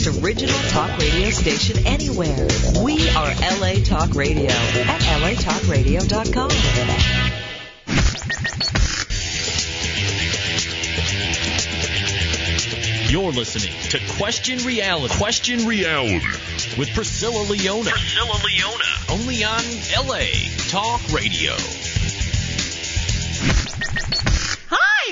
most original talk radio station anywhere. We are LA Talk Radio at latalkradio.com. You're listening to Question Reality. Question Reality with Priscilla Leona. Priscilla Leona. Only on LA Talk Radio.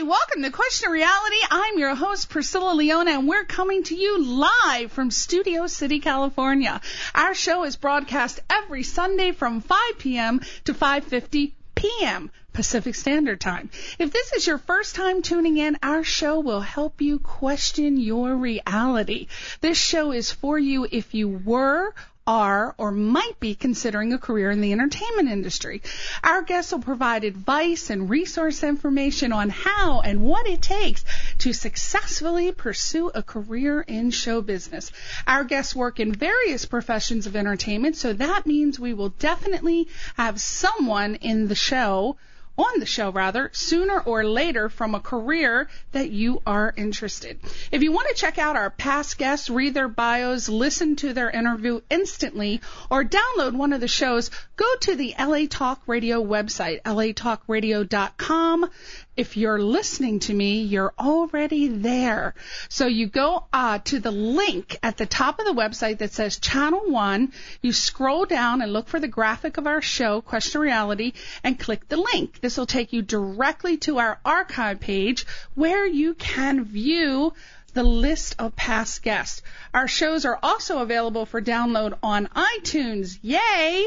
Welcome to Question of Reality. I'm your host, Priscilla Leona, and we're coming to you live from Studio City, California. Our show is broadcast every Sunday from 5 p.m. to 5.50 p.m. Pacific Standard Time. If this is your first time tuning in, our show will help you question your reality. This show is for you if you were are or might be considering a career in the entertainment industry. Our guests will provide advice and resource information on how and what it takes to successfully pursue a career in show business. Our guests work in various professions of entertainment, so that means we will definitely have someone in the show on the show rather, sooner or later from a career that you are interested. If you want to check out our past guests, read their bios, listen to their interview instantly, or download one of the shows, go to the LA Talk Radio website, latalkradio.com if you're listening to me, you're already there. So you go uh, to the link at the top of the website that says Channel 1. You scroll down and look for the graphic of our show, Question Reality, and click the link. This will take you directly to our archive page where you can view the list of past guests. Our shows are also available for download on iTunes. Yay!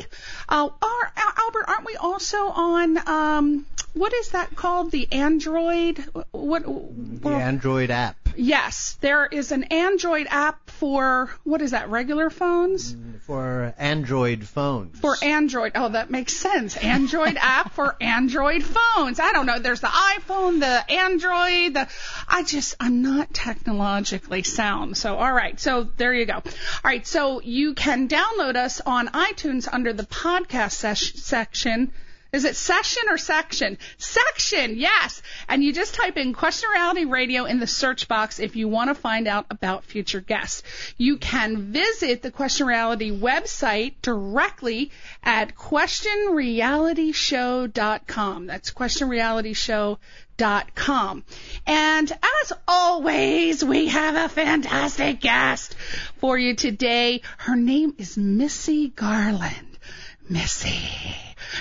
Uh, our, Albert, aren't we also on um, what is that called? The Android? What? The Android app. Yes, there is an Android app for what is that? Regular phones? Mm, for Android phones. For Android. Oh, that makes sense. Android app for Android phones. I don't know. There's the iPhone, the Android, the. I just I'm not technologically sound. So all right. So there you go. All right. So you can download us on iTunes under the podcast section is it session or section? Section, yes. And you just type in Question Reality Radio in the search box if you want to find out about future guests. You can visit the Question Reality website directly at questionrealityshow.com. That's questionrealityshow.com. And as always, we have a fantastic guest for you today. Her name is Missy Garland. Missy.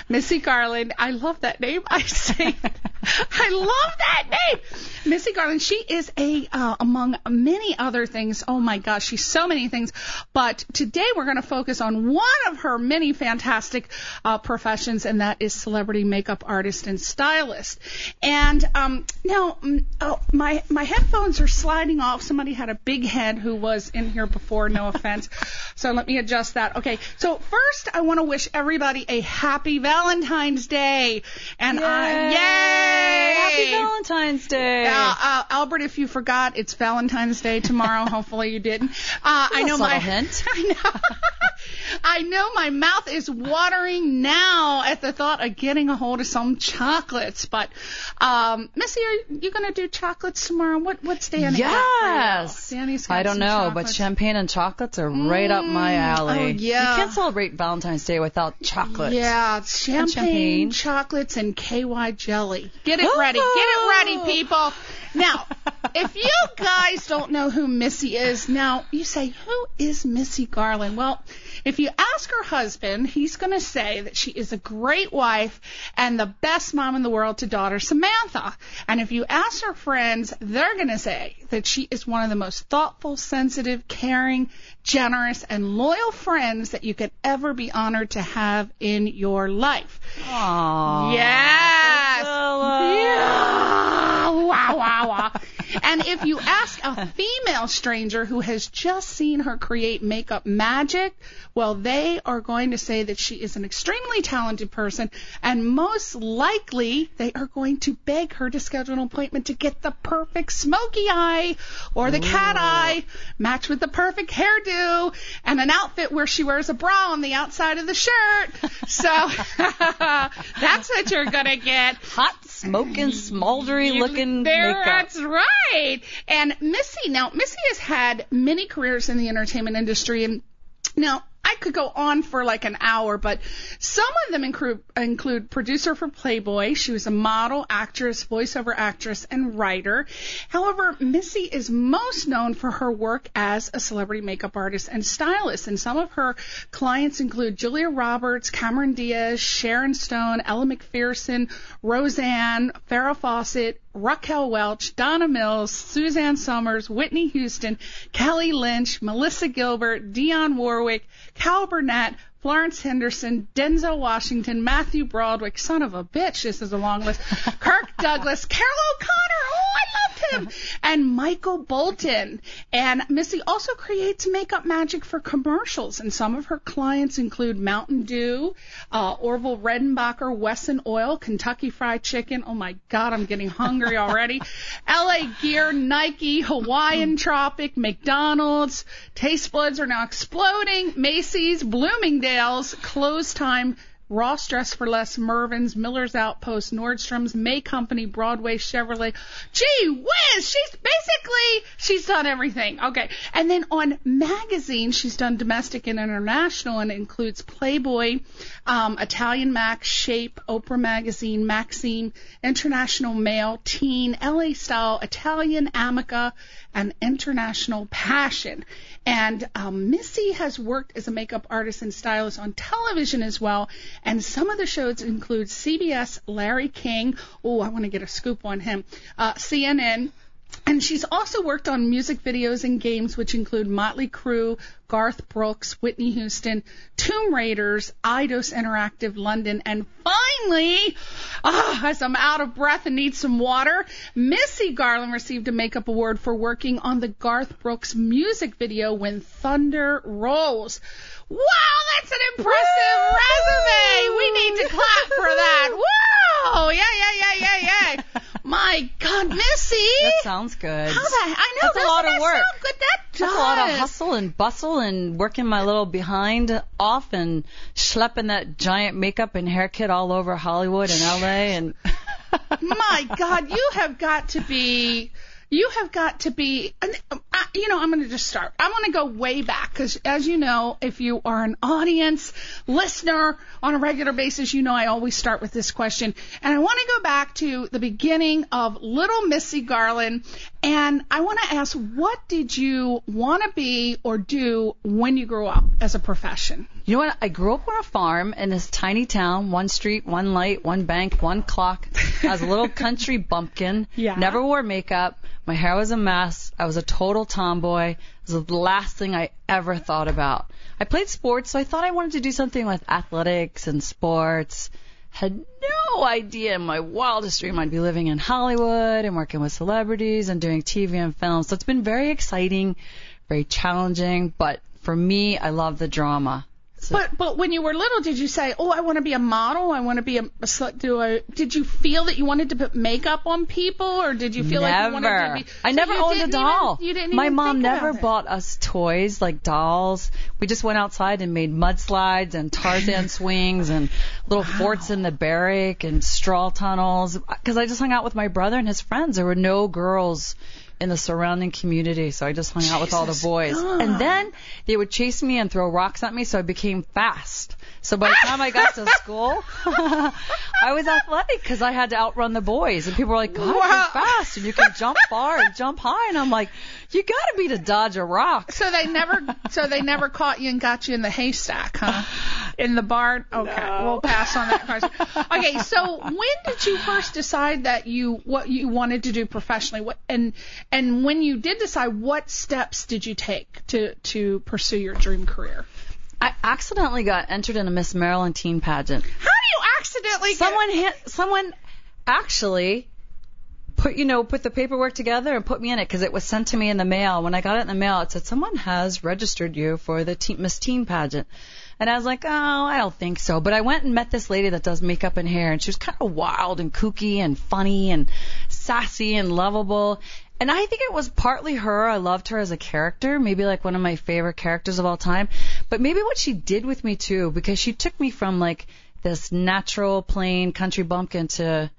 Missy Garland. I love that name. I say, I love that name. Missy Garland. She is a, uh, among many other things. Oh my gosh, she's so many things. But today we're going to focus on one of her many fantastic uh, professions, and that is celebrity makeup artist and stylist. And um, now, mm, oh, my my headphones are sliding off. Somebody had a big head who was in here before. No offense. so let me adjust that. Okay. So first, I want to wish everybody a happy Valentine's Day. And yay! I, yay! Happy Valentine's Day. Uh, uh, Albert, if you forgot, it's Valentine's Day tomorrow. Hopefully you didn't. Uh, I know my hint. I know. I know my mouth is watering now at the thought of getting a hold of some chocolates. But um, Missy, are you going to do chocolates tomorrow? What what's Danny? Yes. Danny's I don't know, but champagne and chocolates are right up my alley. oh, yeah. You can't celebrate Valentine's Day without chocolate. Yeah, champagne, champagne. chocolates, and KY jelly. Get it ready. Get it ready, people. Now, if you guys don't know who Missy is, now you say, who is Missy Garland? Well, if you ask her husband, he's going to say that she is a great wife and the best mom in the world to daughter Samantha. And if you ask her friends, they're going to say that she is one of the most thoughtful, sensitive, caring, generous, and loyal friends that you could ever be honored to have in your life. Aww. Yes. Yeah. Wow, wow, wow. And if you ask a female stranger who has just seen her create makeup magic, well, they are going to say that she is an extremely talented person, and most likely they are going to beg her to schedule an appointment to get the perfect smoky eye or the cat eye matched with the perfect hairdo and an outfit where she wears a bra on the outside of the shirt. So that's what you're going to get. Hot smoking, smoldery looking there, makeup. That's right. And Missy, now Missy has had many careers in the entertainment industry, and now I could go on for like an hour, but some of them include include producer for Playboy. She was a model, actress, voiceover actress, and writer. However, Missy is most known for her work as a celebrity makeup artist and stylist, and some of her clients include Julia Roberts, Cameron Diaz, Sharon Stone, Ella McPherson, Roseanne, Farrah Fawcett, Raquel Welch, Donna Mills, Suzanne Somers, Whitney Houston, Kelly Lynch, Melissa Gilbert, Dionne Warwick, Carol Burnett, Florence Henderson, Denzel Washington, Matthew Broderick, son of a bitch, this is a long list, Kirk Douglas, Carroll O'Connor, oh, I loved him, and Michael Bolton. And Missy also creates makeup magic for commercials, and some of her clients include Mountain Dew, uh, Orville Redenbacher, Wesson Oil, Kentucky Fried Chicken, oh my god, I'm getting hungry already, LA Gear, Nike, Hawaiian Tropic, McDonald's, Taste Buds are now exploding, Macy's, Bloomingdale's, Clothestime, Ross Dress for Less, Mervyn's, Miller's Outpost, Nordstrom's, May Company, Broadway, Chevrolet. Gee whiz! She's basically, she's done everything. Okay. And then on magazine, she's done domestic and international and includes Playboy, um, Italian Mac, Shape, Oprah Magazine, Maxim, International Male, Teen, LA Style, Italian Amica, and International Passion. And um, Missy has worked as a makeup artist and stylist on television as well. And some of the shows include CBS, Larry King. Oh, I want to get a scoop on him. Uh, CNN. And she's also worked on music videos and games, which include Motley Crue, Garth Brooks, Whitney Houston, Tomb Raiders, Eidos Interactive London, and finally, ah, as I'm out of breath and need some water, Missy Garland received a makeup award for working on the Garth Brooks music video When Thunder Rolls. Wow, that's an impressive resume. We need to clap for that. Wow, yeah, yeah, yeah, yeah, yeah. My God, Missy. That sounds good. How the I know That's a lot of that work. good? That That's a lot of hustle and bustle and working my little behind off and schlepping that giant makeup and hair kit all over Hollywood and LA and My God, you have got to be. You have got to be, uh, you know, I'm going to just start. I want to go way back because, as you know, if you are an audience listener on a regular basis, you know I always start with this question. And I want to go back to the beginning of Little Missy Garland, and I want to ask, what did you want to be or do when you grew up as a profession? You know what? I grew up on a farm in this tiny town, one street, one light, one bank, one clock. I was a little country bumpkin. Yeah. Never wore makeup. My hair was a mess. I was a total tomboy. It was the last thing I ever thought about. I played sports, so I thought I wanted to do something with athletics and sports. Had no idea in my wildest dream I'd be living in Hollywood and working with celebrities and doing TV and film. So it's been very exciting, very challenging, but for me, I love the drama. So But but when you were little, did you say, "Oh, I want to be a model. I want to be a, a slut"? Do I? Did you feel that you wanted to put makeup on people, or did you feel like you wanted never. to be? I So never owned a doll. Even, you didn't My mom never about it. bought us toys like dolls. We just went outside and made mudslides and Tarzan swings and little forts in the barrack and straw tunnels. Because I just hung out with my brother and his friends. There were no girls in the surrounding community, so I just hung out with all the Jesus boys. God. And then they would chase me and throw rocks at me, so I became fast. So by the time I got to school, I was athletic because I had to outrun the boys. And people were like, God, Wow. you're fast and you can jump far and jump high. And I'm like, you gotta be to dodge a rock. So they never, so they never caught you and got you in the haystack, huh? In the barn. Okay, we'll pass on that question. Okay, so when did you first decide that you what you wanted to do professionally? What and and when you did decide, what steps did you take to to pursue your dream career? I accidentally got entered in a Miss Maryland teen pageant. How do you accidentally get? Someone hit, someone actually put, you know, put the paperwork together and put me in it because it was sent to me in the mail. When I got it in the mail, it said someone has registered you for the teen, Miss Teen pageant. And I was like, oh, I don't think so. But I went and met this lady that does makeup and hair, and she was kind of wild and kooky and funny and sassy and lovable. And I think it was partly her. I loved her as a character, maybe like one of my favorite characters of all time. But maybe what she did with me too, because she took me from like this natural, plain country bumpkin to,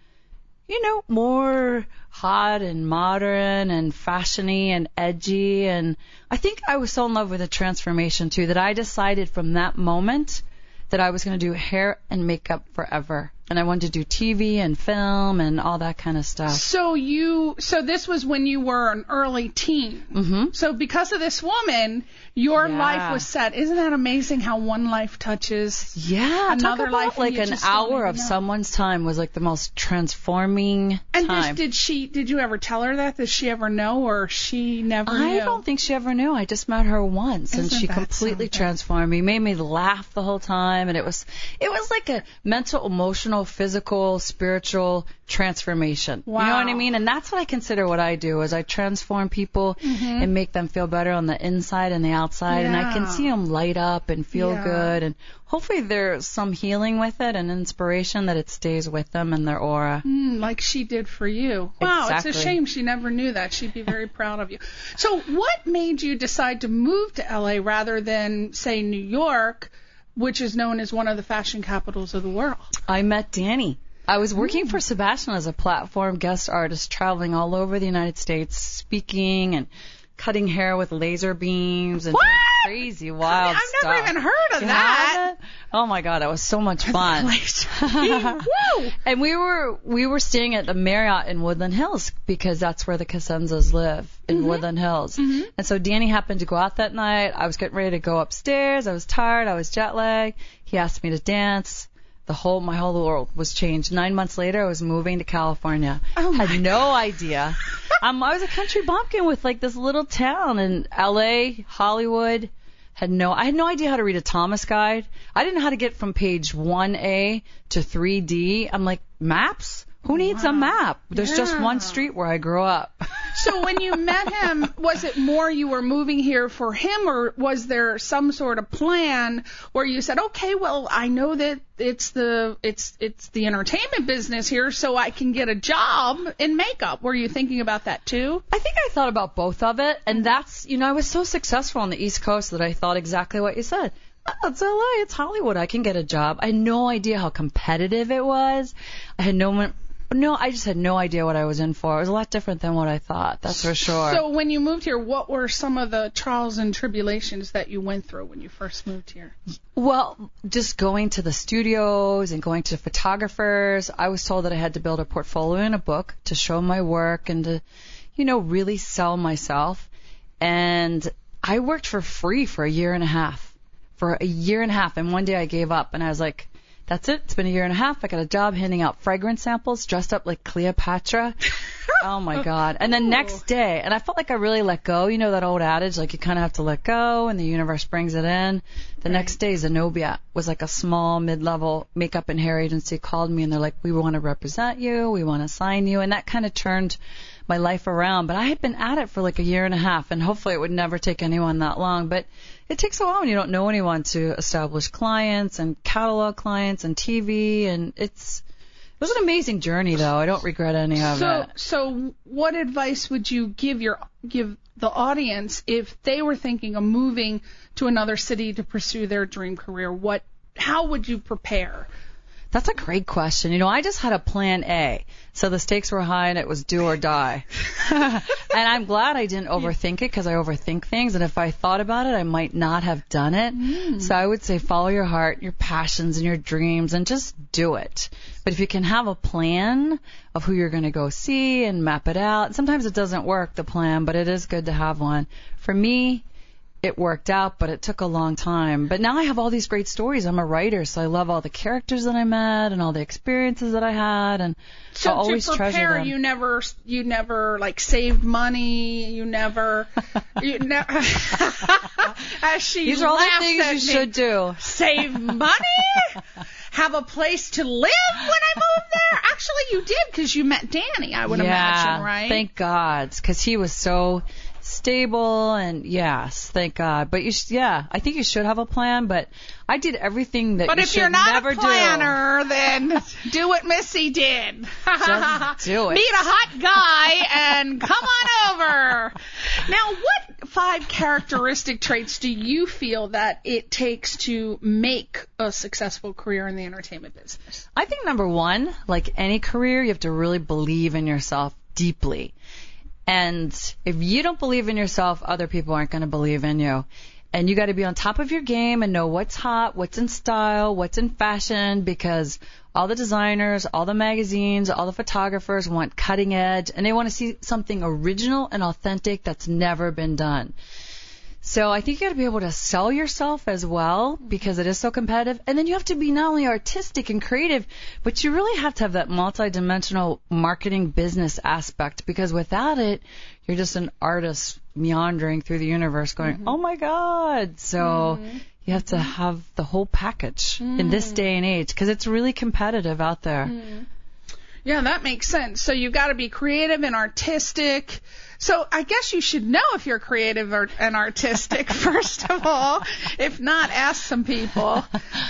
you know, more hot and modern and fashiony and edgy. And I think I was so in love with the transformation too that I decided from that moment that I was going to do hair and makeup forever. And I wanted to do TV and film and all that kind of stuff. So you, so this was when you were an early teen. hmm So because of this woman, your Yeah. life was set. Isn't that amazing how one life touches? Yeah, Another life about and like an hour of know. someone's time was like the most transforming And time. did, did she? Did you ever tell her that? Did she ever know, or she never I knew? don't think she ever knew. I just met her once, and Isn't she completely something? transformed me. Made me laugh the whole time, and it was it was like a mental, emotional, physical, spiritual transformation. Wow. You know what I mean? And that's what I consider what I do is I transform people Mm-hmm. and make them feel better on the inside and the outside, and I can see them light up and feel Yeah. good, and hopefully there's some healing with it and inspiration that it stays with them and their aura. Mm, like she did for you. Wow, it's a shame she never knew that. She'd be very proud of you. So, what made you decide to move to LA rather than, say, New York, which is known as one of the fashion capitals of the world? I met Danny. I was working for Sebastian as a platform guest artist, traveling all over the United States, speaking and cutting hair with laser beams and crazy wild stuff. I've stuff. never even heard of You that. Oh my god, that was so much fun. And we were we were staying at the Marriott in Woodland Hills because that's where the Casenzas live in Mm-hmm. Woodland Hills. And so Danny happened to go out that night. I was getting ready to go upstairs. I was tired. I was jet lagged. He asked me to dance. The whole my whole world was changed. Nine months later, I was moving to California. Oh Had no idea. um, I was a country bumpkin with like this little town in L.A., Hollywood. Had no, I had no idea how to read a Thomas guide. I didn't know how to get from page 1A to 3D. I'm like, maps? Who needs a map? There's just one street where I grew up. So when you met him, was it more you were moving here for him, or was there some sort of plan where you said, okay, well, I know that it's the it's it's the entertainment business here, so I can get a job in makeup. Were you thinking about that too? I think I thought about both of it, and that's, you know, I was so successful on the East Coast that I thought exactly what you said. Oh, it's LA, it's Hollywood, I can get a job. I had no idea how competitive it was. I had no, no, I just had no idea what I was in for. It was a lot different than what I thought, that's for sure. So when you moved here, what were some of the trials and tribulations that you went through when you first moved here? Well, just going to the studios and going to photographers, I was told that I had to build a portfolio and a book to show my work and to, you know, really sell myself. And I worked for free for a year and a half. For a year and a half. And one day I gave up and I was like, that's it. It's been a year and a half. I got a job handing out fragrance samples dressed up like Cleopatra. oh my God. And then next day, and I felt like I really let go. You know that old adage, like you kind of have to let go and the universe brings it in. The next day, Zenobia was like a small mid-level makeup and hair agency called me and they're like, we want to represent you. We want to sign you. And that kind of turned my life around. But I had been at it for like a year and a half and hopefully it would never take anyone that long. But it takes a while when you don't know anyone to establish clients and catalog clients and TV and it's it was an amazing journey though. I don't regret any of it. So, it. so what advice would you give your give the audience if they were thinking of moving to another city to pursue their dream career? What, how would you prepare? That's a great question. You know, I just had a plan A. So the stakes were high and it was do or die. and I'm glad I didn't overthink it because I overthink things. And if I thought about it, I might not have done it. Hmm. So I would say follow your heart, your passions and your dreams and just do it. But if you can have a plan of who you're going to go see and map it out, sometimes it doesn't work, the plan, but it is good to have one. For me, it worked out, but it took a long time. But now I have all these great stories. I'm a writer, so I love all the characters that I met and all the experiences that I had, and So I'll always to treasure prepare, them. you never, you never like saved money. You never, you never. as she These are all the things you me, should do. Save money. Have a place to live when I moved there. Actually, you did because you met Danny. I would yeah, imagine, right? Thank God, because he was so stable and yes, thank God. But you, sh- yeah, I think you should have a plan. But I did everything that But you if you're not a planner, then do what Missy did. Just do it. Meet a hot guy and come on over. Now, what five characteristic traits do you feel that it takes to make a successful career in the entertainment business? I think number one, like any career, you have to really believe in yourself deeply. And if you don't believe in yourself, other people aren't going to believe in you. And you got to be on top of your game and know what's hot, what's in style, what's in fashion, because all the designers, all the magazines, all the photographers want cutting edge and they want to see something original and authentic that's never been done. So I think you got to be able to sell yourself as well because it is so competitive. And then you have to be not only artistic and creative, but you really have to have that multi-dimensional marketing business aspect because without it, you're just an artist meandering through the universe going, Mm-hmm. "Oh my god." So you have to have the whole package in this Mm. day and age because it's really competitive out there. Yeah, that makes sense. So you've got to be creative and artistic. So I guess you should know if you're creative or, and artistic first of all. If not, ask some people,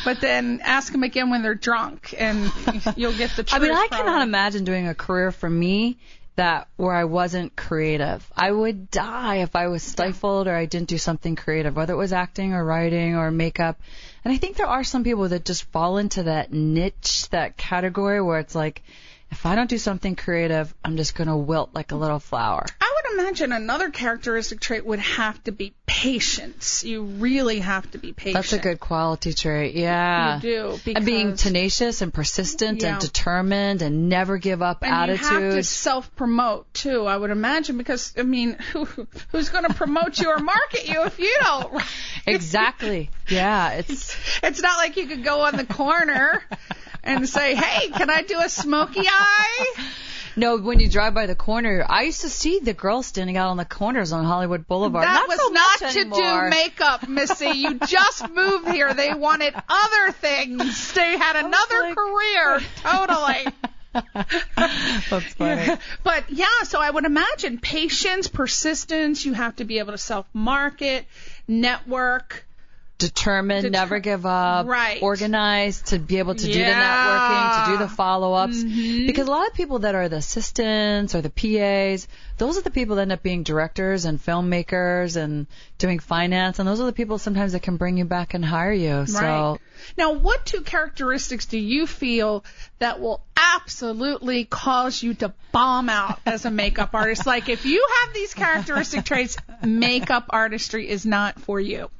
but then ask them again when they're drunk, and you'll get the truth. I mean, I cannot imagine doing a career for me that where I wasn't creative. I would die if I was stifled or I didn't do something creative, whether it was acting or writing or makeup. And I think there are some people that just fall into that niche, that category where it's like, if I don't do something creative, I'm just going to wilt like a little flower. I would imagine another characteristic trait would have to be patience. You really have to be patient. That's a good quality trait. Yeah. You do because And being tenacious and persistent Yeah. and determined and never give up and attitude. you have to self promote too. I would imagine because I mean, who, who's going to promote you or market you if you don't? Exactly. Yeah, it's It's not like you could go on the corner and say, "Hey, can I do a smoky eye?" no. When you drive by the corner, I used to see the girls standing out on the corners on Hollywood Boulevard. That not was so not to anymore. do makeup, Missy. You just moved here. They wanted other things. They had another like- career. Totally. That's funny. But yeah, so I would imagine patience, persistence. You have to be able to self market, network. Determined, Deter- never give up, Right. organized to be able to do the Mm-hmm. networking, to do the follow-ups. Because a lot of people that are the assistants or the PAs, those are the people that end up being directors and filmmakers and doing finance, and those are the people sometimes that can bring you back and hire you. So Right. Now, what two characteristics do you feel that will absolutely cause you to bomb out as a makeup artist? Like, if you have these characteristic traits, makeup artistry is not for you.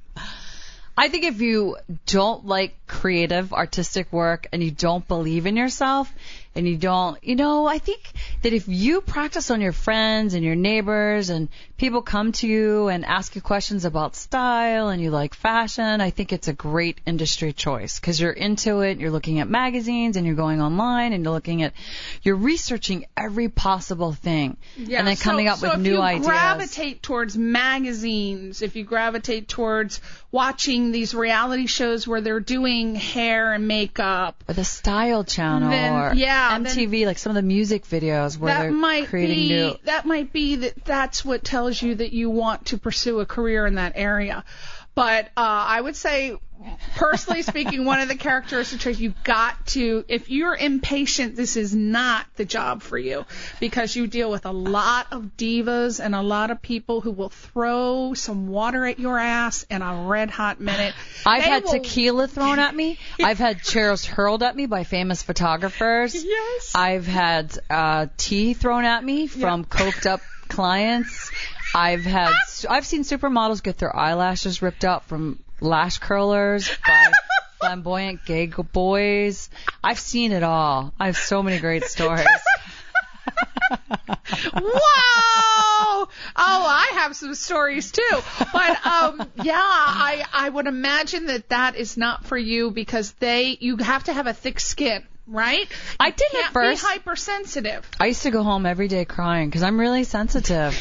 I think if you don't like creative, artistic work and you don't believe in yourself and you don't, you know, I think that if you practice on your friends and your neighbors and people come to you and ask you questions about style and you like fashion, I think it's a great industry choice because you're into it, you're looking at magazines and you're going online and you're looking at, you're researching every possible thing and then coming so, up so with new ideas. if you gravitate towards magazines, if you gravitate towards watching these reality shows where they're doing hair and makeup, or the Style Channel Then, or yeah, MTV, like some of the music videos where they're creating be new. that might be that that's what tells you that you want to pursue a career in that area. But uh, I would say, personally speaking, one of the characteristic traits you got to, if you're impatient, this is not the job for you because you deal with a lot of divas and a lot of people who will throw some water at your ass in a red hot minute. I've They had will- tequila thrown at me. I've had chairs hurled at me by famous photographers. Yes. I've had uh, tea thrown at me from coked up clients. I've had I've seen supermodels get their eyelashes ripped out from lash curlers by flamboyant gay boys. I've seen it all. I have so many great stories. Wow! Oh, I have some stories too. But um, yeah, I I would imagine that that is not for you because they you have to have a thick skin, right? I did Can't at first. be hypersensitive. I used to go home every day crying because I'm really sensitive.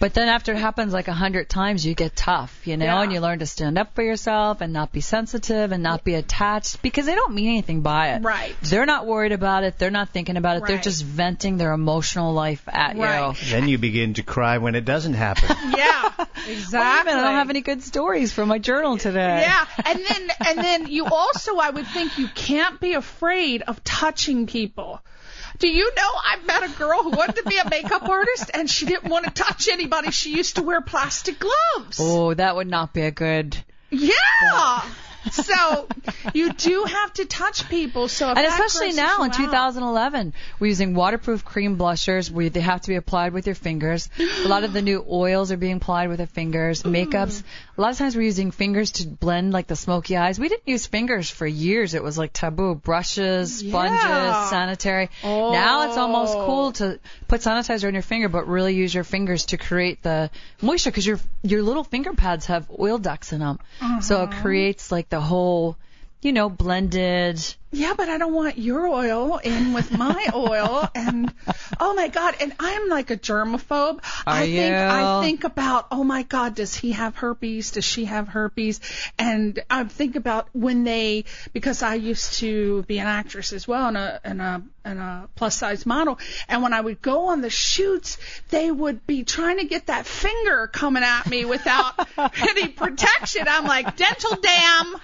But then after it happens like a hundred times, you get tough, you know, Yeah. and you learn to stand up for yourself and not be sensitive and not be attached because they don't mean anything by it. Right. They're not worried about it. They're not thinking about it. They're just venting their emotional life at Right. you. Then you begin to cry when it doesn't happen. Yeah, Wait a exactly. minute, I don't have any good stories for my journal today. Yeah, and then and then you also I would think you can't be afraid of touching people. Do you know I met a girl who wanted to be a makeup artist and she didn't want to touch anybody. She used to wear plastic gloves. Oh, that would not be a good. Yeah. So you do have to touch people. So And especially now in out- 2011, we're using waterproof cream blushers where they have to be applied with your fingers. A lot of the new oils are being applied with the fingers. Makeups. A lot of times we're using fingers to blend like the smoky eyes. We didn't use fingers for years. It was like taboo. Brushes, sponges, Yeah. sanitary. Now it's almost Oh. cool to put sanitizer on your finger, but really use your fingers to create the moisture because your your little finger pads have oil ducts in them. So Uh-huh. it creates like the whole, you know, blended. Yeah, but I don't want your oil in with my oil. And oh my god, and I'm like a germaphobe. Are I think you? I think about oh my god, does he have herpes? Does she have herpes? And I think about when they because I used to be an actress as well and a and a and a plus size model. And when I would go on the shoots, they would be trying to get that finger coming at me without any protection. I'm like dental dam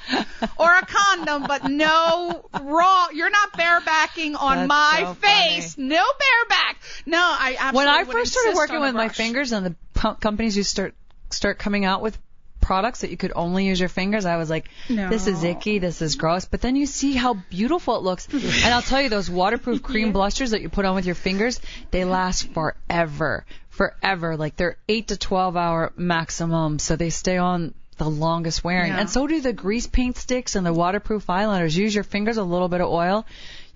or a condom, but no raw. You're not barebacking on That's my so face. No bareback. No, I absolutely when I first started working with my fingers and the companies you start start coming out with products that you could only use your fingers, I was like, this is icky, this is gross. But then you see how beautiful it looks. and I'll tell you, those waterproof cream blushers that you put on with your fingers, they last forever. Forever. Like they're 8 to 12 hour maximum. So they stay on the longest wearing. Yeah. And so do the grease paint sticks and the waterproof eyeliners. Use your fingers, a little bit of oil.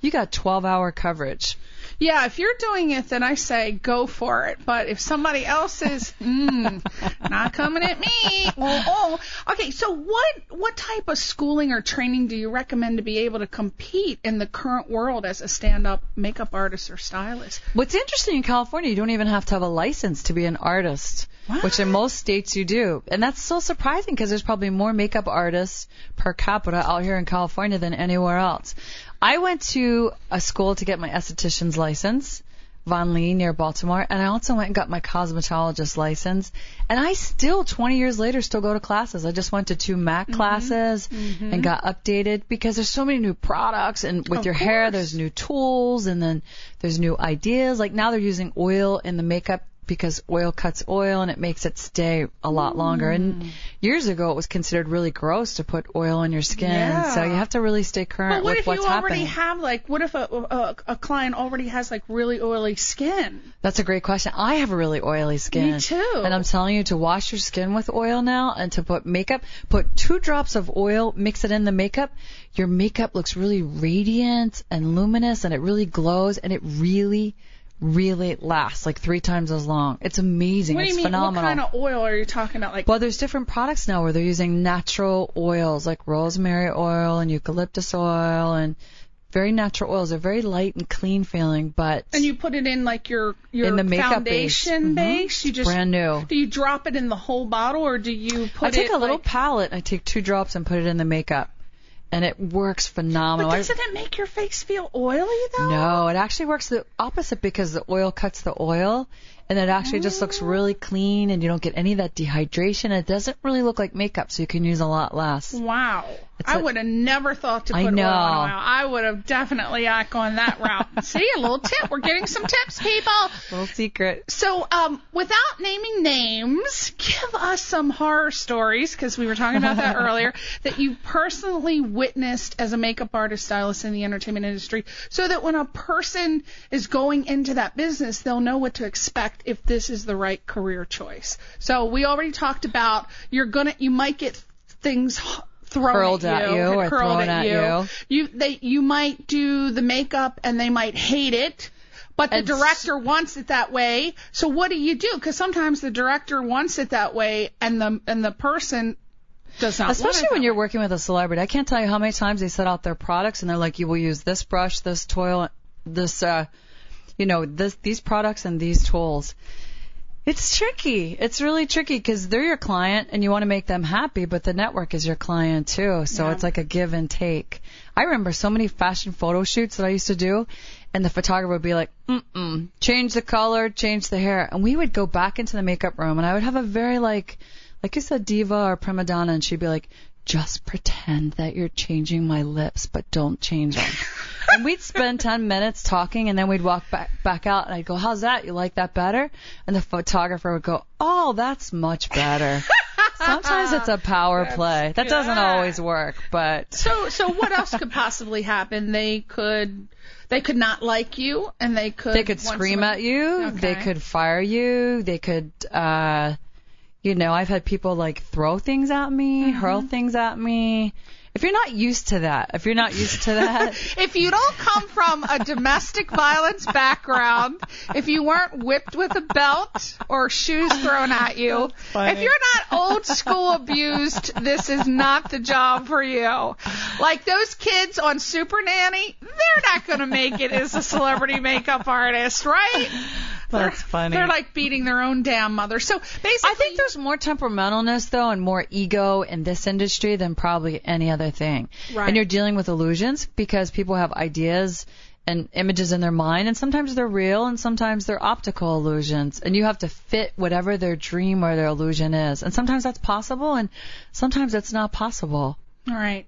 You got 12 hour coverage. Yeah, if you're doing it, then I say go for it. But if somebody else is, mm, not coming at me. Oh, oh. Okay, so what what type of schooling or training do you recommend to be able to compete in the current world as a stand-up makeup artist or stylist? What's interesting in California, you don't even have to have a license to be an artist, which in most states you do. And that's so surprising because there's probably more makeup artists per capita out here in California than anywhere else. I went to a school to get my esthetician's license, Von Lee near Baltimore, and I also went and got my cosmetologist license. And I still, 20 years later, still go to classes. I just went to two MAC mm-hmm. classes mm-hmm. and got updated because there's so many new products and with Of your hair, there's new tools and then there's new ideas. Like now they're using oil in the makeup because oil cuts oil and it makes it stay a lot longer. Mm. And years ago it was considered really gross to put oil on your skin. Yeah. So you have to really stay current But what with if what's you already happening. have like, what if a, a a client already has like really oily skin? That's a great question. I have a really oily skin. Me too. And I'm telling you to wash your skin with oil now and to put makeup, put two drops of oil, mix it in the makeup. Your makeup looks really radiant and luminous and it really glows and it really, really lasts like three times as long. It's amazing. What do it's you mean? phenomenal. What kind of oil are you talking about? Like, Well, there's different products now where they're using natural oils like rosemary oil and eucalyptus oil and very natural oils. They're very light and clean feeling, but and you put it in like your your In the makeup base. foundation Mhm. base. You just brand new. Do you drop it in the whole bottle, or do you put I take a little like- palette, I take two drops and put it in the makeup, and it works phenomenal. But doesn't it make your face feel oily though? no, it actually works the opposite because the oil cuts the oil, and it actually just looks really clean, and you don't get any of that dehydration. It doesn't really look like makeup, so you can use a lot less. Wow. It's I would have never thought to I put oil know. on oil. I would have definitely not gone that route. See, a little tip. We're getting some tips, people. Little secret. So, um, without naming names, give us some horror stories because we were talking about that earlier that you personally witnessed as a makeup artist, stylist in the entertainment industry, so that when a person is going into that business, they'll know what to expect if this is the right career choice. So, we already talked about you're gonna, you might get things thrown Hurled at at you, you or hurled thrown at at you. you. You they you might do the makeup and they might hate it. But the And director wants it that way. So what do you do? Because sometimes the director wants it that way, and the and the person does not. want Especially when you're way. working with a celebrity. I can't tell you how many times they set out their products and they're like, you will use this brush, this toil, this, uh, you know, this, these products and these tools. It's tricky. It's really tricky because they're your client and you want to make them happy, but the network is your client too. So Yeah. it's like a give and take. I remember so many fashion photo shoots that I used to do and the photographer would be like, mm-mm, change the color, change the hair. And we would go back into the makeup room and I would have a very like, like you said, diva or prima donna and she'd be like, just pretend that you're changing my lips, but don't change them. and we'd spend 10 minutes talking and then we'd walk back, back out and I'd go, how's that? You like that better? And the photographer would go, oh, that's much better. Sometimes it's a power play. That doesn't always work, but So, so what else could possibly happen? They could, they could not like you, and they could. they could scream at you. They could fire you. They could, uh, you know, I've had people like throw things at me, Mm-hmm. hurl things at me. If you're not used to that, if you're not used to that, If you don't come from a domestic violence background, if you weren't whipped with a belt or shoes thrown at you, if you're not old school abused, this is not the job for you. Like those kids on Super Nanny, they're not going to make it as a celebrity makeup artist, right? That's funny. They're like beating their own damn mother. So basically, I think there's more temperamentalness though and more ego in this industry than probably any other thing. Right. And you're dealing with illusions because people have ideas and images in their mind and sometimes they're real and sometimes they're optical illusions and you have to fit whatever their dream or their illusion is. And sometimes that's possible and sometimes it's not possible. All right.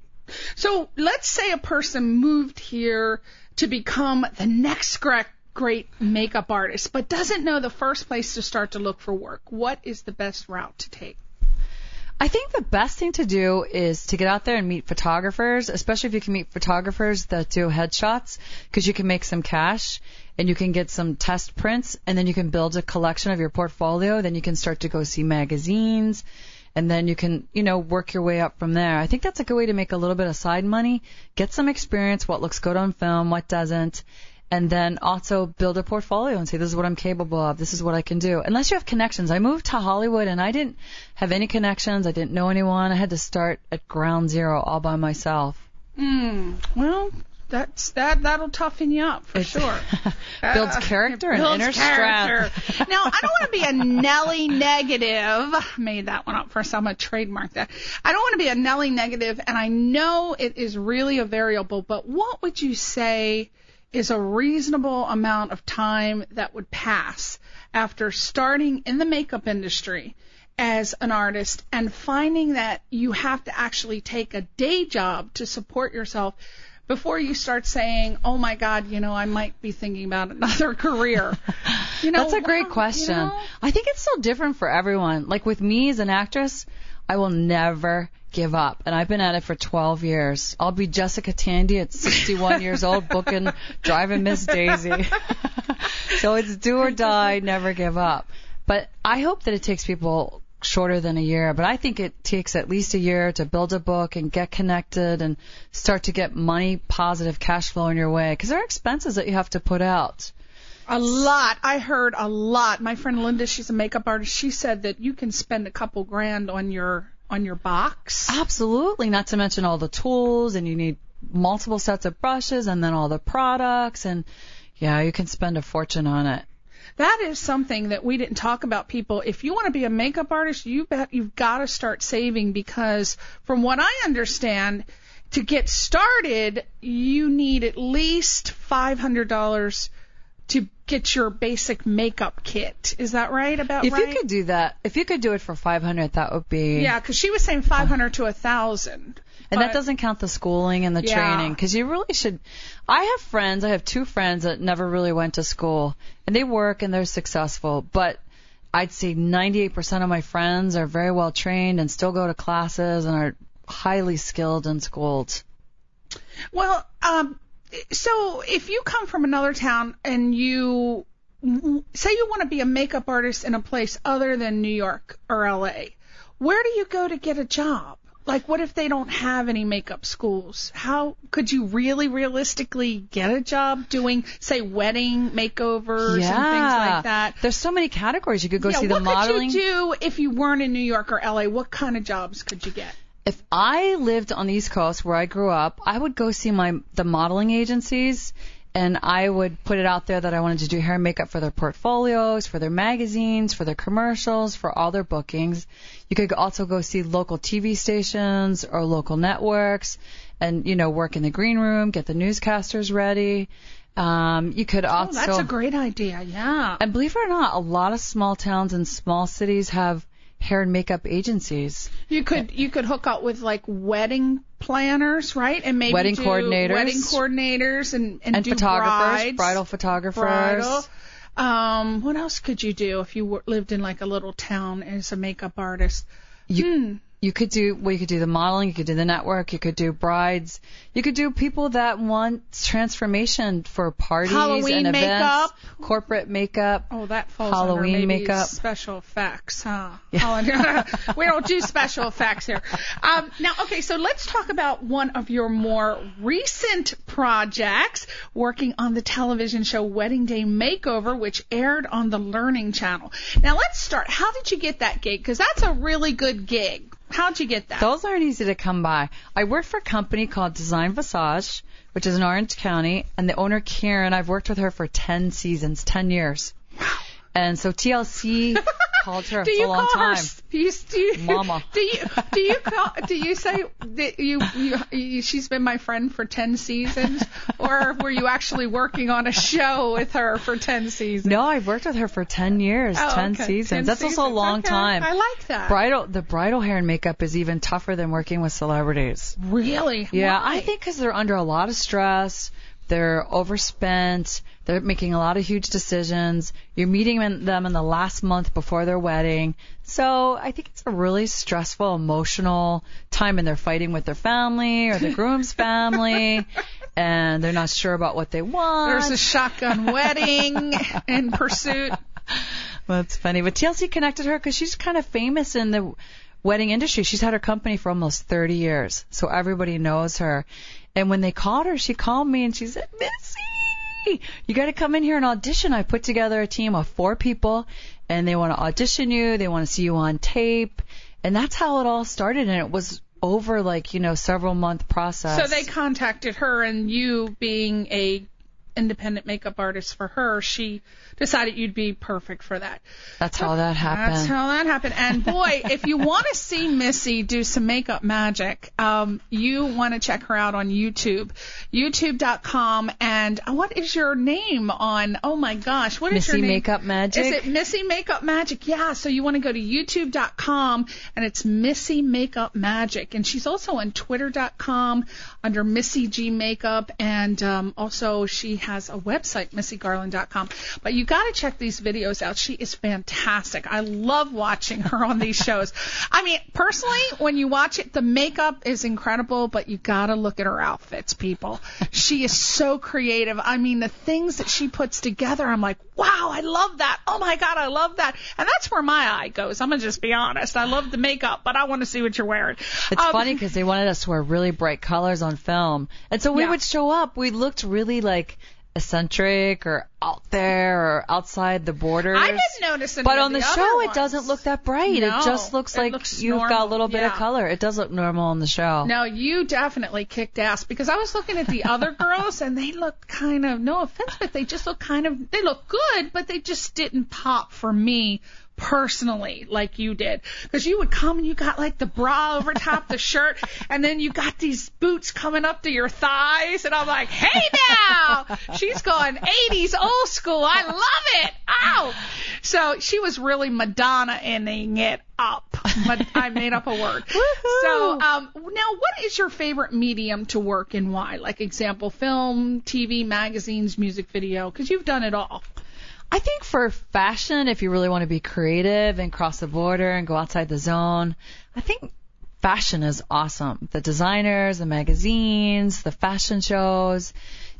So let's say a person moved here to become the next great makeup artist, but doesn't know the first place to start to look for work. What is the best route to take? I think the best thing to do is to get out there and meet photographers, especially if you can meet photographers that do headshots, because you can make some cash and you can get some test prints, and then you can build a collection of your portfolio. Then you can start to go see magazines, and then you can, you know, work your way up from there. I think that's a good way to make a little bit of side money, get some experience, what looks good on film, what doesn't, and then also build a portfolio and say this is what I'm capable of, this is what I can do. Unless you have connections. I moved to Hollywood and I didn't have any connections, I didn't know anyone. I had to start at ground zero all by myself. Hmm. Well, that's that that'll toughen you up for It's- sure. Builds Uh, character and builds inner character. strength. now, I don't want to be a Nelly negative. Made that one up first. I'm gonna trademark that. I don't want to be a Nelly negative, and I know it is really a variable. But what would you say is a reasonable amount of time that would pass after starting in the makeup industry? As an artist and finding that you have to actually take a day job to support yourself before you start saying, "Oh my God, you know, I might be thinking about another career." You know, That's a great wow, question. you know? I think it's so different for everyone. Like with me as an actress, I will never give up. And I've been at it for 12 years. I'll be Jessica Tandy at 61 years old booking Driving Miss Daisy. so it's do or die, never give up. But I hope that it takes people shorter than a year, but I think it takes at least a year to build a book and get connected and start to get money, positive cash flow in your way because there are expenses that you have to put out. A lot. I heard a lot. My friend Linda, she's a makeup artist. She said that you can spend a couple grand on your on your box. Absolutely, not to mention all the tools and you need multiple sets of brushes and then all the products and yeah, you can spend a fortune on it. That is something that we didn't talk about people. If you want to be a makeup artist, you bet you've got to start saving because from what I understand, to get started, you need at least $500 to get your basic makeup kit. Is that right about If right? you could do that, if you could do it for 500, that would be yeah, because she was saying 500 to a 1000. And that doesn't count the schooling and the Yeah. training because you really should. I have friends. I have two friends that never really went to school and they work and they're successful. But I'd say 98% of my friends are very well trained and still go to classes and are highly skilled and schooled. Well, um, so if you come from another town and you say you want to be a makeup artist in a place other than New York or LA, where do you go to get a job? Like, what if they don't have any makeup schools? How could you really realistically get a job doing, say, wedding makeovers yeah. and things like that? There's so many categories. You could go yeah, see the modeling. What could you do if you weren't in New York or LA? What kind of jobs could you get? If I lived on the East Coast where I grew up, I would go see my the modeling agencies and I would put it out there that I wanted to do hair and makeup for their portfolios, for their magazines, for their commercials, for all their bookings. You could also go see local TV stations or local networks and you know work in the green room, get the newscasters ready. Um, you could also. Oh, that's a great idea. Yeah. and believe it or not, a lot of small towns and small cities have hair and makeup agencies. You could you could hook up with like wedding planners, right? And maybe Wedding coordinators. wedding coordinators, and and, And photographers, brides, bridal photographers. bridal. Um, what else could you do if you were, lived in like a little town as a makeup artist? You, Hmm. You could do well. You could do the modeling. You could do the network. You could do brides. You could do people that want transformation for parties Halloween and events, makeup. corporate makeup. Oh, that falls Halloween under maybe makeup. special effects, huh? Halloween- we don't do special effects here. Um, now, okay, so let's talk about one of your more recent projects, working on the television show Wedding Day Makeover, which aired on the Learning Channel. Now, let's start. How did you get that gig? Because that's a really good gig. How'd you get that? Those aren't easy to come by. I work for a company called Design Visage, which is in Orange County, and the owner Karen, I've worked with her for 10 seasons, 10 years. And so TLC called her do for you a long call her? time. s- Do you, do you, Mama. Do you do you call? Do you say that you, you, you she's been my friend for ten seasons, or were you actually working on a show with her for ten seasons? No, I've worked with her for 10 years, Oh, 10 okay. seasons. 10 That's also a long Okay. time. I like that. Bridal, the bridal hair and makeup is even tougher than working with celebrities. Really? Yeah, Why? I think because they're under a lot of stress, they're overspent, they're making a lot of huge decisions. You're meeting them in the last month before their wedding. So I think it's a really stressful, emotional time, and they're fighting with their family or the groom's family, and they're not sure about what they want. there's a shotgun wedding in pursuit. That's funny. But TLC connected her because she's kind of famous in the wedding industry. She's had her company for almost 30 years, so everybody knows her. And when they called her, she called me and she said, Missy, you got to come in here and audition. I put together a team of four people, and they want to audition you. They want to see you on tape, and that's how it all started. And it was over like you know several month process. So they contacted her, and you being a independent makeup artist for her, she decided you'd be perfect for that. that's how that happened. That's how that happened. And boy, if you want to see Missy do some makeup magic, um, you want to check her out on YouTube, YouTube.com. And what is your name on? Oh my gosh, what is Missy your name? Makeup Magic? Is it Missy Makeup Magic? Yeah. So you want to go to YouTube.com, and it's Missy Makeup Magic. And she's also on Twitter.com under Missy G Makeup, and um, also she has a website, MissyGarland.com. But you got to check these videos out. She is fantastic. I love watching her on these shows. I mean, personally, when you watch it, the makeup is incredible, but you got to look at her outfits, people. She is so creative. I mean, the things that she puts together, I'm like, wow, I love that. Oh my God, I love that. And that's where my eye goes. I'm going to just be honest. I love the makeup, but I want to see what you're wearing. It's Um, funny because they wanted us to wear really bright colors on film, and so we Yeah. would show up. We looked really like eccentric or out there or outside the borders. I didn't notice any But on the, the show, it doesn't look that bright. No, it just looks it like looks you've got a little bit yeah. of color. It does look normal on the show. No, you definitely kicked ass because I was looking at the other girls and they look kind of no offense, but they just look kind of they look good, but they just didn't pop for me personally like you did. Because you would come and you got like the bra over top the shirt and then you got these boots coming up to your thighs and I'm like hey now! She's going 80s old school. I love it. Ow! So she was really Madonna-ing it up. But I made up a word. So um now what is your favorite medium to work in why? Like example film TV magazines music video because you've done it all I think for fashion, if you really want to be creative and cross the border and go outside the zone, I think fashion is awesome. The designers, the magazines, the fashion shows.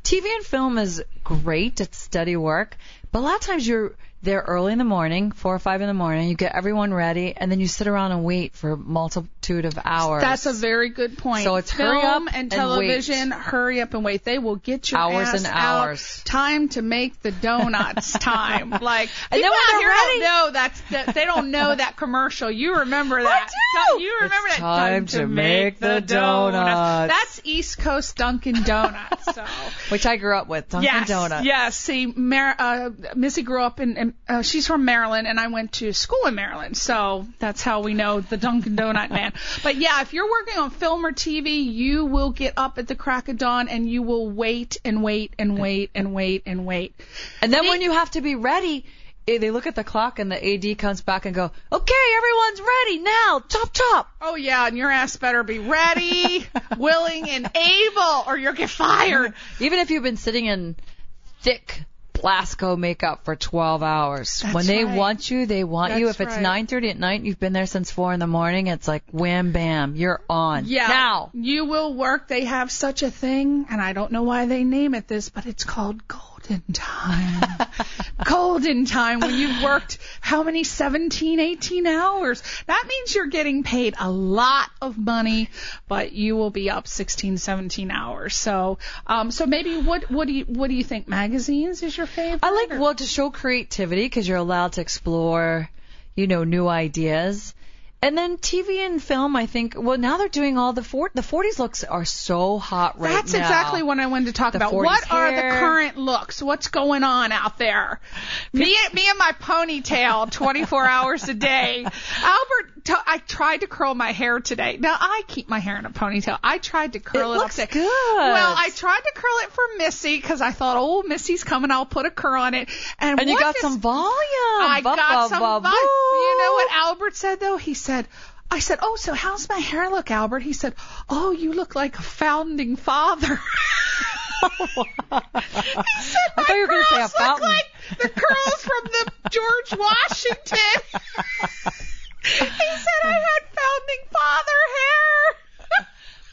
TV and film is great. It's steady work. But a lot of times you're there early in the morning, four or five in the morning, you get everyone ready, and then you sit around and wait for a multitude of hours. That's a very good point. So it's film hurry up and and television. hurry up and wait. They will get your Hours and out. hours. Time to make the donuts. time. Like And people out here ready- don't know that's that they don't know that commercial. You remember that? I do. You remember It's that? time to make the donuts. That's East Coast Dunkin' Donuts. So. which I grew up with, Dunkin' yes, Donuts. Yes. See, Mar- uh, Missy grew up in, in uh, she's from Maryland, and I went to school in Maryland, so that's how we know the Dunkin' Donut man. But yeah, if you're working on film or TV, you will get up at the crack of dawn and you will wait and wait and wait and wait and wait. And then when you have to be ready, eh, they look at the clock and the AD comes back and go, okay, everyone's ready now, chop chop. Oh yeah, and your ass better be ready, willing, and able, or you'll get fired. Even if you've been sitting in thick Blasco makeup for 12 hours. That's when they right. want you, they want you. If it's right. 9:30 at night, you've been there since 4 in the morning, it's like wham bam, you're on. Yeah. Now. You will work. They have such a thing, and I don't know why they name it this, but it's called golden time. golden time when you've worked how many 17, 18 hours. That means you're getting paid a lot of money, but you will be up 16, 17 hours. So, um, so maybe what, what do you, what do you think? Magazines is your favorite? I like or- well to show creativity because you're allowed to explore, you know, new ideas. And then TV and film, I think. Well, now they're doing all the for- the 40s looks are so hot right That's now. That's exactly what I wanted to talk The about. 40s What are the current looks? What's going on out there? Me, me and my ponytail, 24 hours a day. Albert, t- I tried to curl my hair today. Now I keep my hair in a ponytail. I tried to curl It it, looks up good. Well, I tried to curl it for Missy because I thought, oh, Missy's coming. I'll put a curl on it. And, and you got does- some volume. I Ba- got ba- some ba- vibe. You know what. Albert said though? He said, I said, oh, so how's my hair look, Albert? He said, oh, you look like a founding father. He said, I thought you were "My gonna say a fountain." like the curls from the George Washington. he said I had founding father hair.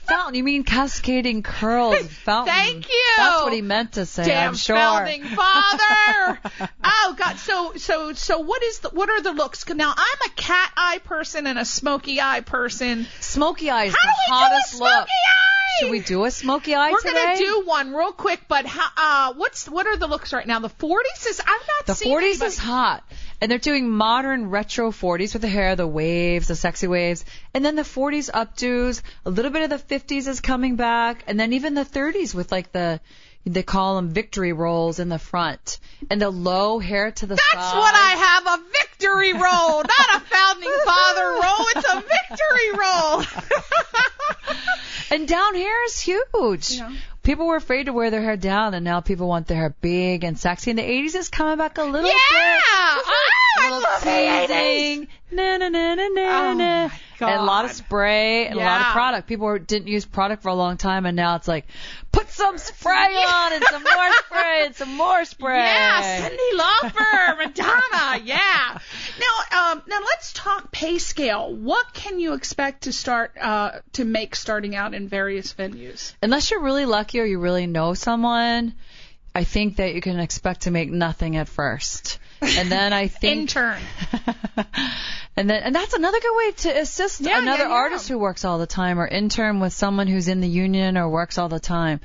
Fountain, you mean cascading curls? Fountain. Thank you. That's what he meant to say. Damn I'm sure. founding father. oh God. So so so what is the what are the looks? Now I'm a cat eye person and a smoky eye person. Smoky eye is How the do we do a hottest smoky look. eye? Should we do a smoky eye We're today? gonna do one real quick, but how, uh, what's what are the looks right now? The 40s is I've not The seen 40s anybody- is hot. And they're doing modern retro 40s with the hair, the waves, the sexy waves. And then the 40s updos. A little bit of the 50s is coming back. And then even the 30s with like the, they call them victory rolls in the front. And the low hair to the That's side. what I have, a victory roll, not a founding father roll. It's a victory roll. And down hair is huge. Yeah. People were afraid to wear their hair down, and now people want their hair big and sexy. And the 80s is coming back a little yeah, bit. oh, I little love the 80s. Na na na na na Oh, na. My And a lot of spray and a lot of product. People were, didn't use product for a long time, and now it's like, put some spray on and some more spray and some more spray. Yeah, Cyndi Lauper, Madonna, yeah. Now, um, now let's talk pay scale. What can you expect to start uh, to make starting out in various venues? Unless you're really lucky or you really know someone, I think that you can expect to make nothing at first. And then I think Intern. and then and that's another good way to assist Yeah, another yeah, yeah. artist who works all the time or intern with someone who's in the union or works all the time.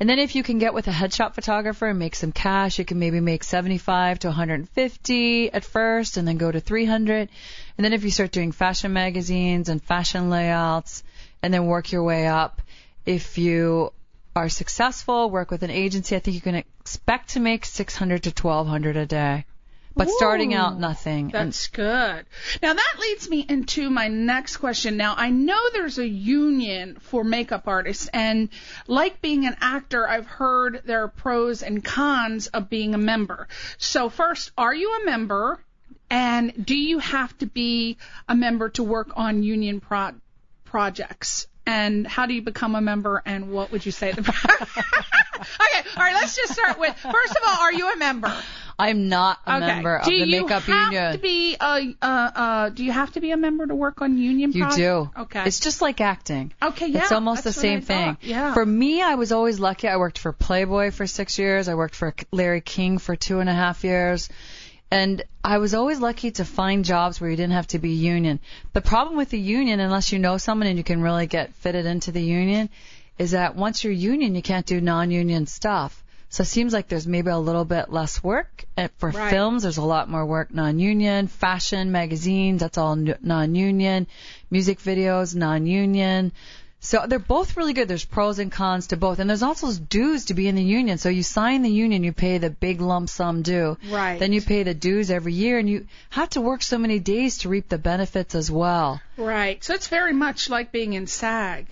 And then if you can get with a headshot photographer and make some cash, you can maybe make 75 to 150 at first and then go to 300. And then if you start doing fashion magazines and fashion layouts and then work your way up, if you are successful, work with an agency, I think you can expect to make 600 to 1200 a day. But starting out nothing. And That's good. Now that leads me into my next question. Now I know there's a union for makeup artists and like being an actor, I've heard there are pros and cons of being a member. So first, are you a member? And do you have to be a member to work on union pro- projects? And how do you become a member? And what would you say? Okay, all right. Let's just start with first of all, are you a member? I'm not a Okay. member of do the you makeup have union. to be a uh, uh, do you have to be a member to work on union you do. Okay. It's just like acting. okay. Yeah. it's almost the that's what I same thing. Yeah. For me, I was always lucky. I worked for Playboy for six years. I worked for Larry King for two and a half years. And I was always lucky to find jobs where you didn't have to be union. The problem with the union, unless you know someone and you can really get fitted into the union, is that once you're union, you can't do non-union stuff. So it seems like there's maybe a little bit less work. And for Right. films, there's a lot more work non-union. Fashion, magazines, that's all non-union. Music videos, non-union. So they're both really good. There's pros and cons to both. And there's also dues to be in the union. So you sign the union, you pay the big lump sum due. Right. Then you pay the dues every year and you have to work so many days to reap the benefits as well. right. So it's very much like being in SAG.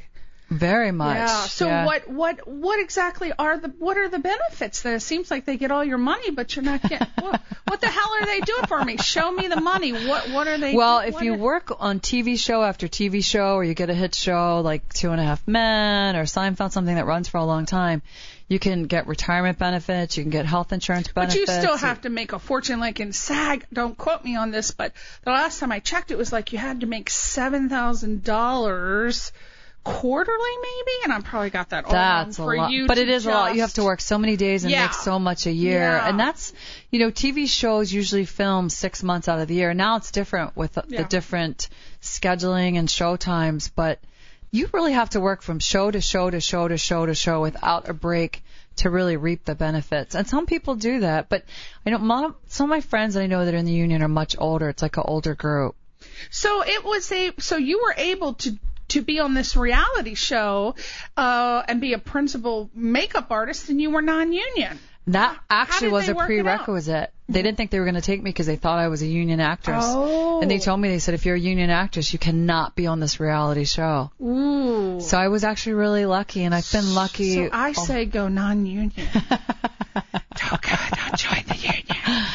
Very much. Yeah. So yeah. what what what exactly are the what are the benefits? Then it seems like they get all your money, but you're not getting. what, what the hell are they doing for me? Show me the money. What what are they? Well, if you are- work on TV show after TV show, or you get a hit show like Two and a Half Men or Seinfeld, something that runs for a long time, you can get retirement benefits, you can get health insurance benefits. But you still have to make a fortune. Like in SAG, don't quote me on this, but the last time I checked, it was like you had to make seven thousand dollars quarterly, maybe. And I probably got that all That's a wrong for lot, you. but it is a lot. You have to work so many days and Yeah. make so much a year, Yeah. and that's, you know, TV shows usually film six months out of the year. Now it's different with the, Yeah. the different scheduling and show times, but you really have to work from show to show to show to show to show without a break to really reap the benefits. And some people do that, but I know mom, some of my friends that I know that are in the union are much older. It's like an older group. So it was a so you were able to to be on this reality show uh, and be a principal makeup artist, and you were non-union. That actually was a work it out? prerequisite. They didn't think they were going to take me because they thought I was a union actress. Oh. And they told me, they said, if you're a union actress, you cannot be on this reality show. Ooh. So I was actually really lucky, and I've been lucky. So I say go non-union. don't go, don't join the union.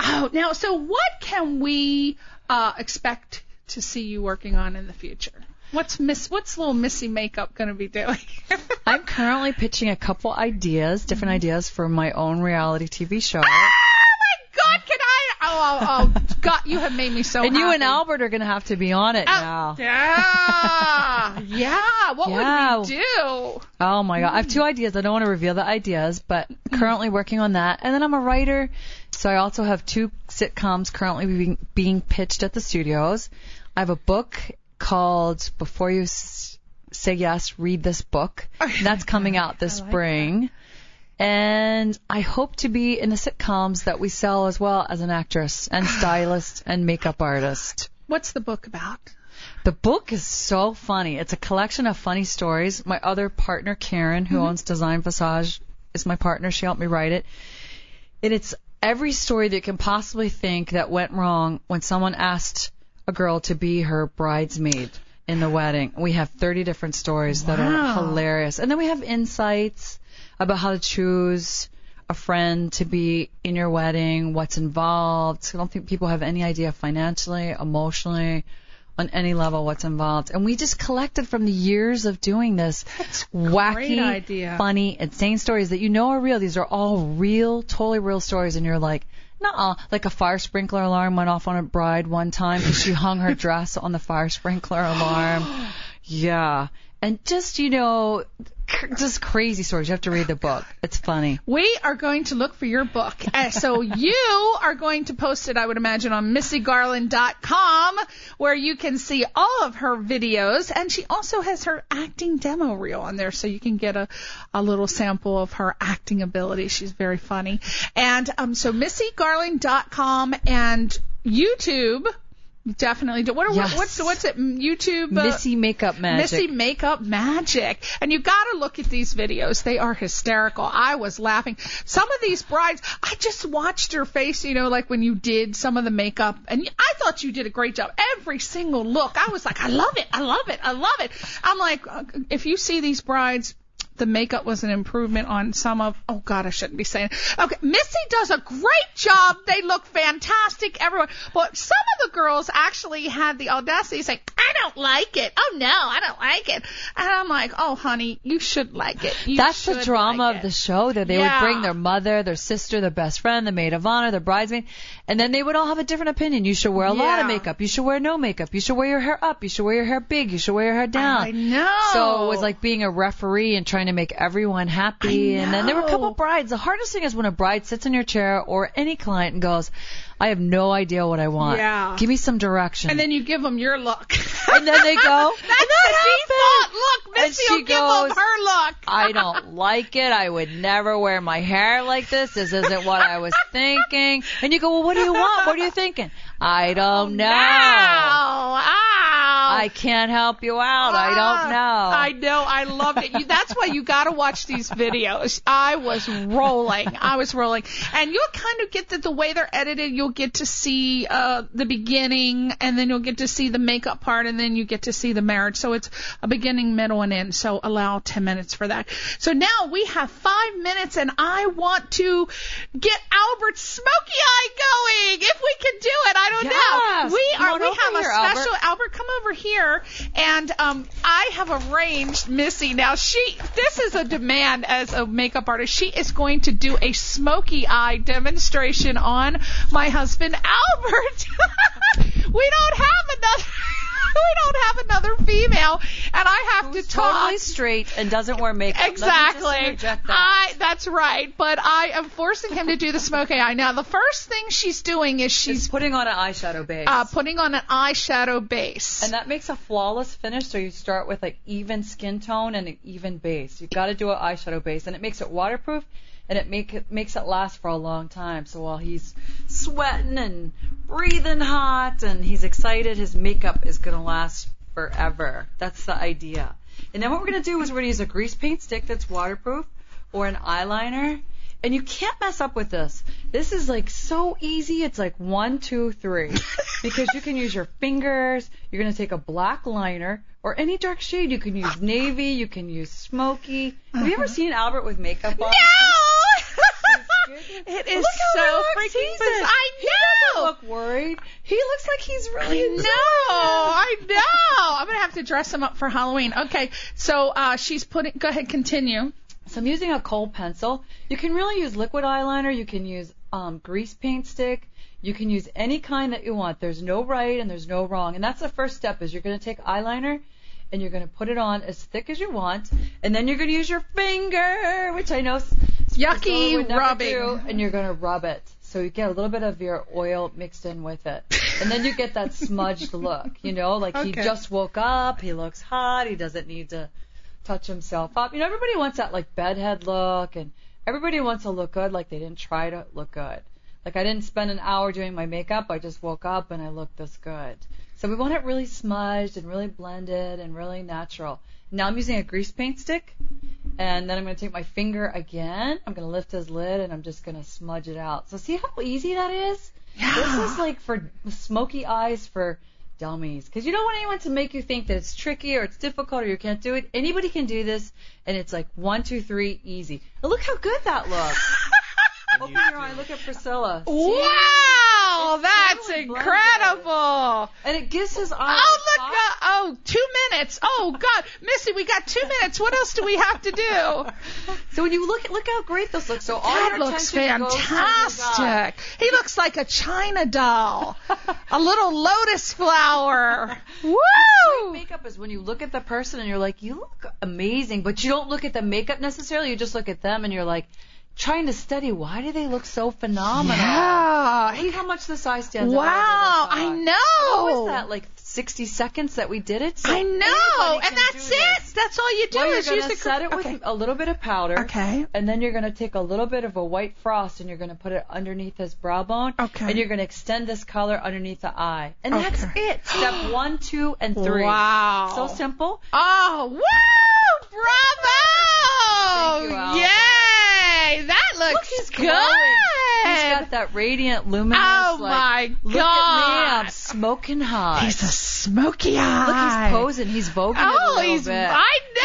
Oh, now, so what can we uh, expect to see you working on in the future? What's Miss? What's little Missy Makeup going to be doing? I'm currently pitching a couple ideas, different Mm-hmm. ideas for my own reality TV show. oh my God! Can I? Oh, oh, oh, God! You have made me so. and you and. Albert are going to have to be on it Oh, now. Yeah, yeah. What Yeah. would we do? Oh my god, I have two ideas. I don't want to reveal the ideas, but Mm-hmm. currently working on that. And then I'm a writer, so I also have two sitcoms currently being, being pitched at the studios. I have a book called Before You S- Say Yes, Read This Book. That's coming out this like spring. And I hope to be in the sitcoms that we sell as well as an actress and stylist and makeup artist. What's the book about? The book is so funny. It's a collection of funny stories. My other partner, Karen, who mm-hmm. owns Design Visage, is my partner. She helped me write it. And it's every story that you can possibly think that went wrong when someone asked a girl to be her bridesmaid in the wedding. We have 30 different stories that are hilarious. And then we have insights about how to choose a friend to be in your wedding, what's involved. I don't think people have any idea financially, emotionally, on any level what's involved. And we just collected from the years of doing this wacky, idea. funny, insane stories that you know are real. These are all real, totally real stories. And you're like, Nuh-uh. Like a fire sprinkler alarm went off on a bride one time because she hung her dress on the fire sprinkler alarm. Yeah. And just, you know, just crazy stories. You have to read the book. It's funny. We are going to look for your book. So you are going to post it, I would imagine, on missygarland.com where you can see all of her videos. And she also has her acting demo reel on there so you can get a, a little sample of her acting ability. She's very funny. And um, so missygarland.com and YouTube. Definitely. do- What are, Yes. what's what's it? YouTube. uh, Missy Makeup Magic. Missy Makeup Magic. And you gotta look at these videos. They are hysterical. I was laughing. Some of these brides, I just watched her face, you know, like when you did some of the makeup, and I thought you did a great job. Every single look, I was like, I love it, I love it, I love it. I'm like, uh, if you see these brides, the makeup was an improvement on some of oh god I shouldn't be saying okay Missy does a great job they look fantastic everyone but some of the girls actually had the audacity to say I don't like it oh no I don't like it and I'm like oh honey you should like it You That's the drama like of the show that they Yeah. would bring their mother, their sister, their best friend, the maid of honor, their bridesmaid, and then they would all have a different opinion. You should wear a lot of makeup. You should wear no makeup. You should wear your hair up. You should wear your hair big. You should wear your hair down. I know So it was like being a referee and trying to make everyone happy. And then there were a couple brides. The hardest thing is when a bride sits in your chair or any client and goes, I have no idea what I want. Yeah. Give me some direction. and then you give them your look And then they go, that's and the that default happened. look Missy she will give goes, them her look I don't like it. I would never wear my hair like this. This isn't what I was thinking. And you go, well, what do you want? What are you thinking? I don't know. Ow, ow. I can't help you out. I don't Ah, know. I know. I loved it. You, that's why you got to watch these videos. I was rolling. I was rolling, and you'll kind of get that the way they're edited. You'll get to see uh, the beginning, and then you'll get to see the makeup part, and then you get to see the marriage. So it's a beginning, middle, and end. So allow 10 minutes for that. So now we have five minutes, and I want to get Albert's smoky eye going. If we can do it, I don't Yes. know. We Come are. on We over have a here, special. Albert, come over here, and um, I have arranged Missy. Now she, this is a demand as a makeup artist. She is going to do a smoky eye demonstration on my husband Albert. we don't have another. We don't have another female, and I have Who's to talk. totally straight and doesn't wear makeup. Let me just Exactly. that. I that's right. But I am forcing him to do the smoky eye. Now the first thing she's doing is She's she's putting on an eyeshadow base. uh, putting on an eyeshadow base. and that makes a flawless finish. So you start with like even skin tone and an even base. You've got to do an eyeshadow base, and it makes it waterproof, and it make it makes it last for a long time. So while he's sweating and breathing hot and he's excited, his makeup is gonna last forever. That's the idea. And then what we're gonna do is we're gonna use a grease paint stick that's waterproof or an eyeliner. And you can't mess up with this. This is like so easy. It's like one, two, three. because you can use your fingers. You're going to take a black liner or any dark shade. You can use navy. You can use smoky. Have you ever uh-huh. seen Albert with makeup on? no! It is so freaking bizarre. in. I He know. doesn't look worried. He looks like he's really I know. I know. I'm gonna have to dress him up for Halloween. Okay, so uh, she's putting. Go ahead, continue. So I'm using a kohl pencil. You can really use liquid eyeliner. You can use um, grease paint stick. You can use any kind that you want. There's no right and there's no wrong. And that's the first step is you're going to take eyeliner and you're going to put it on as thick as you want. And then you're going to use your finger, which I know Yucky rubbing. do, and you're going to rub it. So you get a little bit of your oil mixed in with it. And then you get that smudged look, you know, like he just woke up, he looks hot, he doesn't need to touch himself up. You know, everybody wants that like bedhead look, and everybody wants to look good, like they didn't try to look good. Like I didn't spend an hour doing my makeup, I just woke up and I looked this good. So we want it really smudged and really blended and really natural. Now I'm using a grease paint stick, and then I'm going to take my finger again. I'm going to lift his lid and I'm just going to smudge it out. So see how easy that is? Yeah. This is like for smoky eyes for dummies. Because you don't want anyone to make you think that it's tricky or it's difficult or you can't do it. Anybody can do this, and it's like one, two, three, easy. And look how good that looks. Open your eye. Look at Priscilla. Wow, It's that's totally blended. incredible. And it gives his eye. Oh look! Uh, oh, two minutes. Oh God, Missy, we got two minutes. What else do we have to do? So when you look at look how great this looks. So all That your looks attention goes to his eye. fantastic. He looks like a China doll, a little lotus flower. Woo! Makeup is when you look at the person and you're like, you look amazing, but you don't look at the makeup necessarily. You just look at them and you're like, trying to study why do they look so phenomenal. Yeah. Look how much this eye stands out. Wow, I know. What was that? Like 60 seconds that we did it. So I know, and that's it. this. That's all you do Well, you're is use the set it with okay. a little bit of powder. Okay. And then you're gonna take a little bit of a white frost and you're gonna put it underneath his brow bone. Okay. And you're gonna extend this color underneath the eye. And that's it. Step one, two, and three. Wow. So simple. Oh, woo! Bravo! Thank you, Al. That looks Look, he's good. glowing. He's got that radiant luminous. Oh, like, my Look at me, God. I'm smoking hot. He's a smoky eye. Look, he's posing. He's voguing it a Oh, little he's. bit. I know.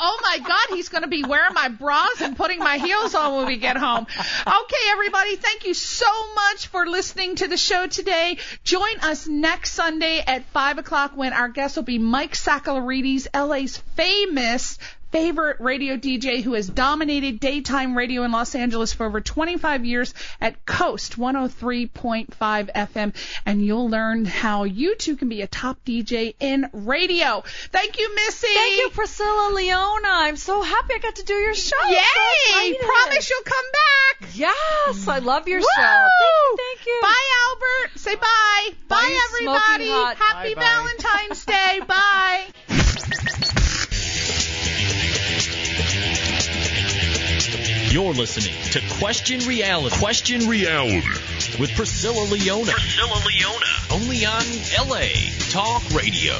Oh my God, he's going to be wearing my bras and putting my heels on when we get home. Okay, everybody, thank you so much for listening to the show today. Join us next Sunday at five o'clock when our guest will be Mike Sakellarides, LA's famous favorite radio DJ who has dominated daytime radio in Los Angeles for over 25 years at KOST 103.5 FM. And you'll learn how you too can be a top DJ in radio. Thank you, Missy. Thank you, Priscilla Leona. I'm so happy I got to do your show. I'm so Yay! excited. Promise you'll come back. Yes, I love your Woo! show. Thank you, thank you. Bye, Albert. Say bye. Bye, Bye, everybody. Happy Bye-bye. Valentine's Day. bye. You're listening to Question Reality. Question Reality with Priscilla Leona. Priscilla Leona. Only on LA Talk Radio.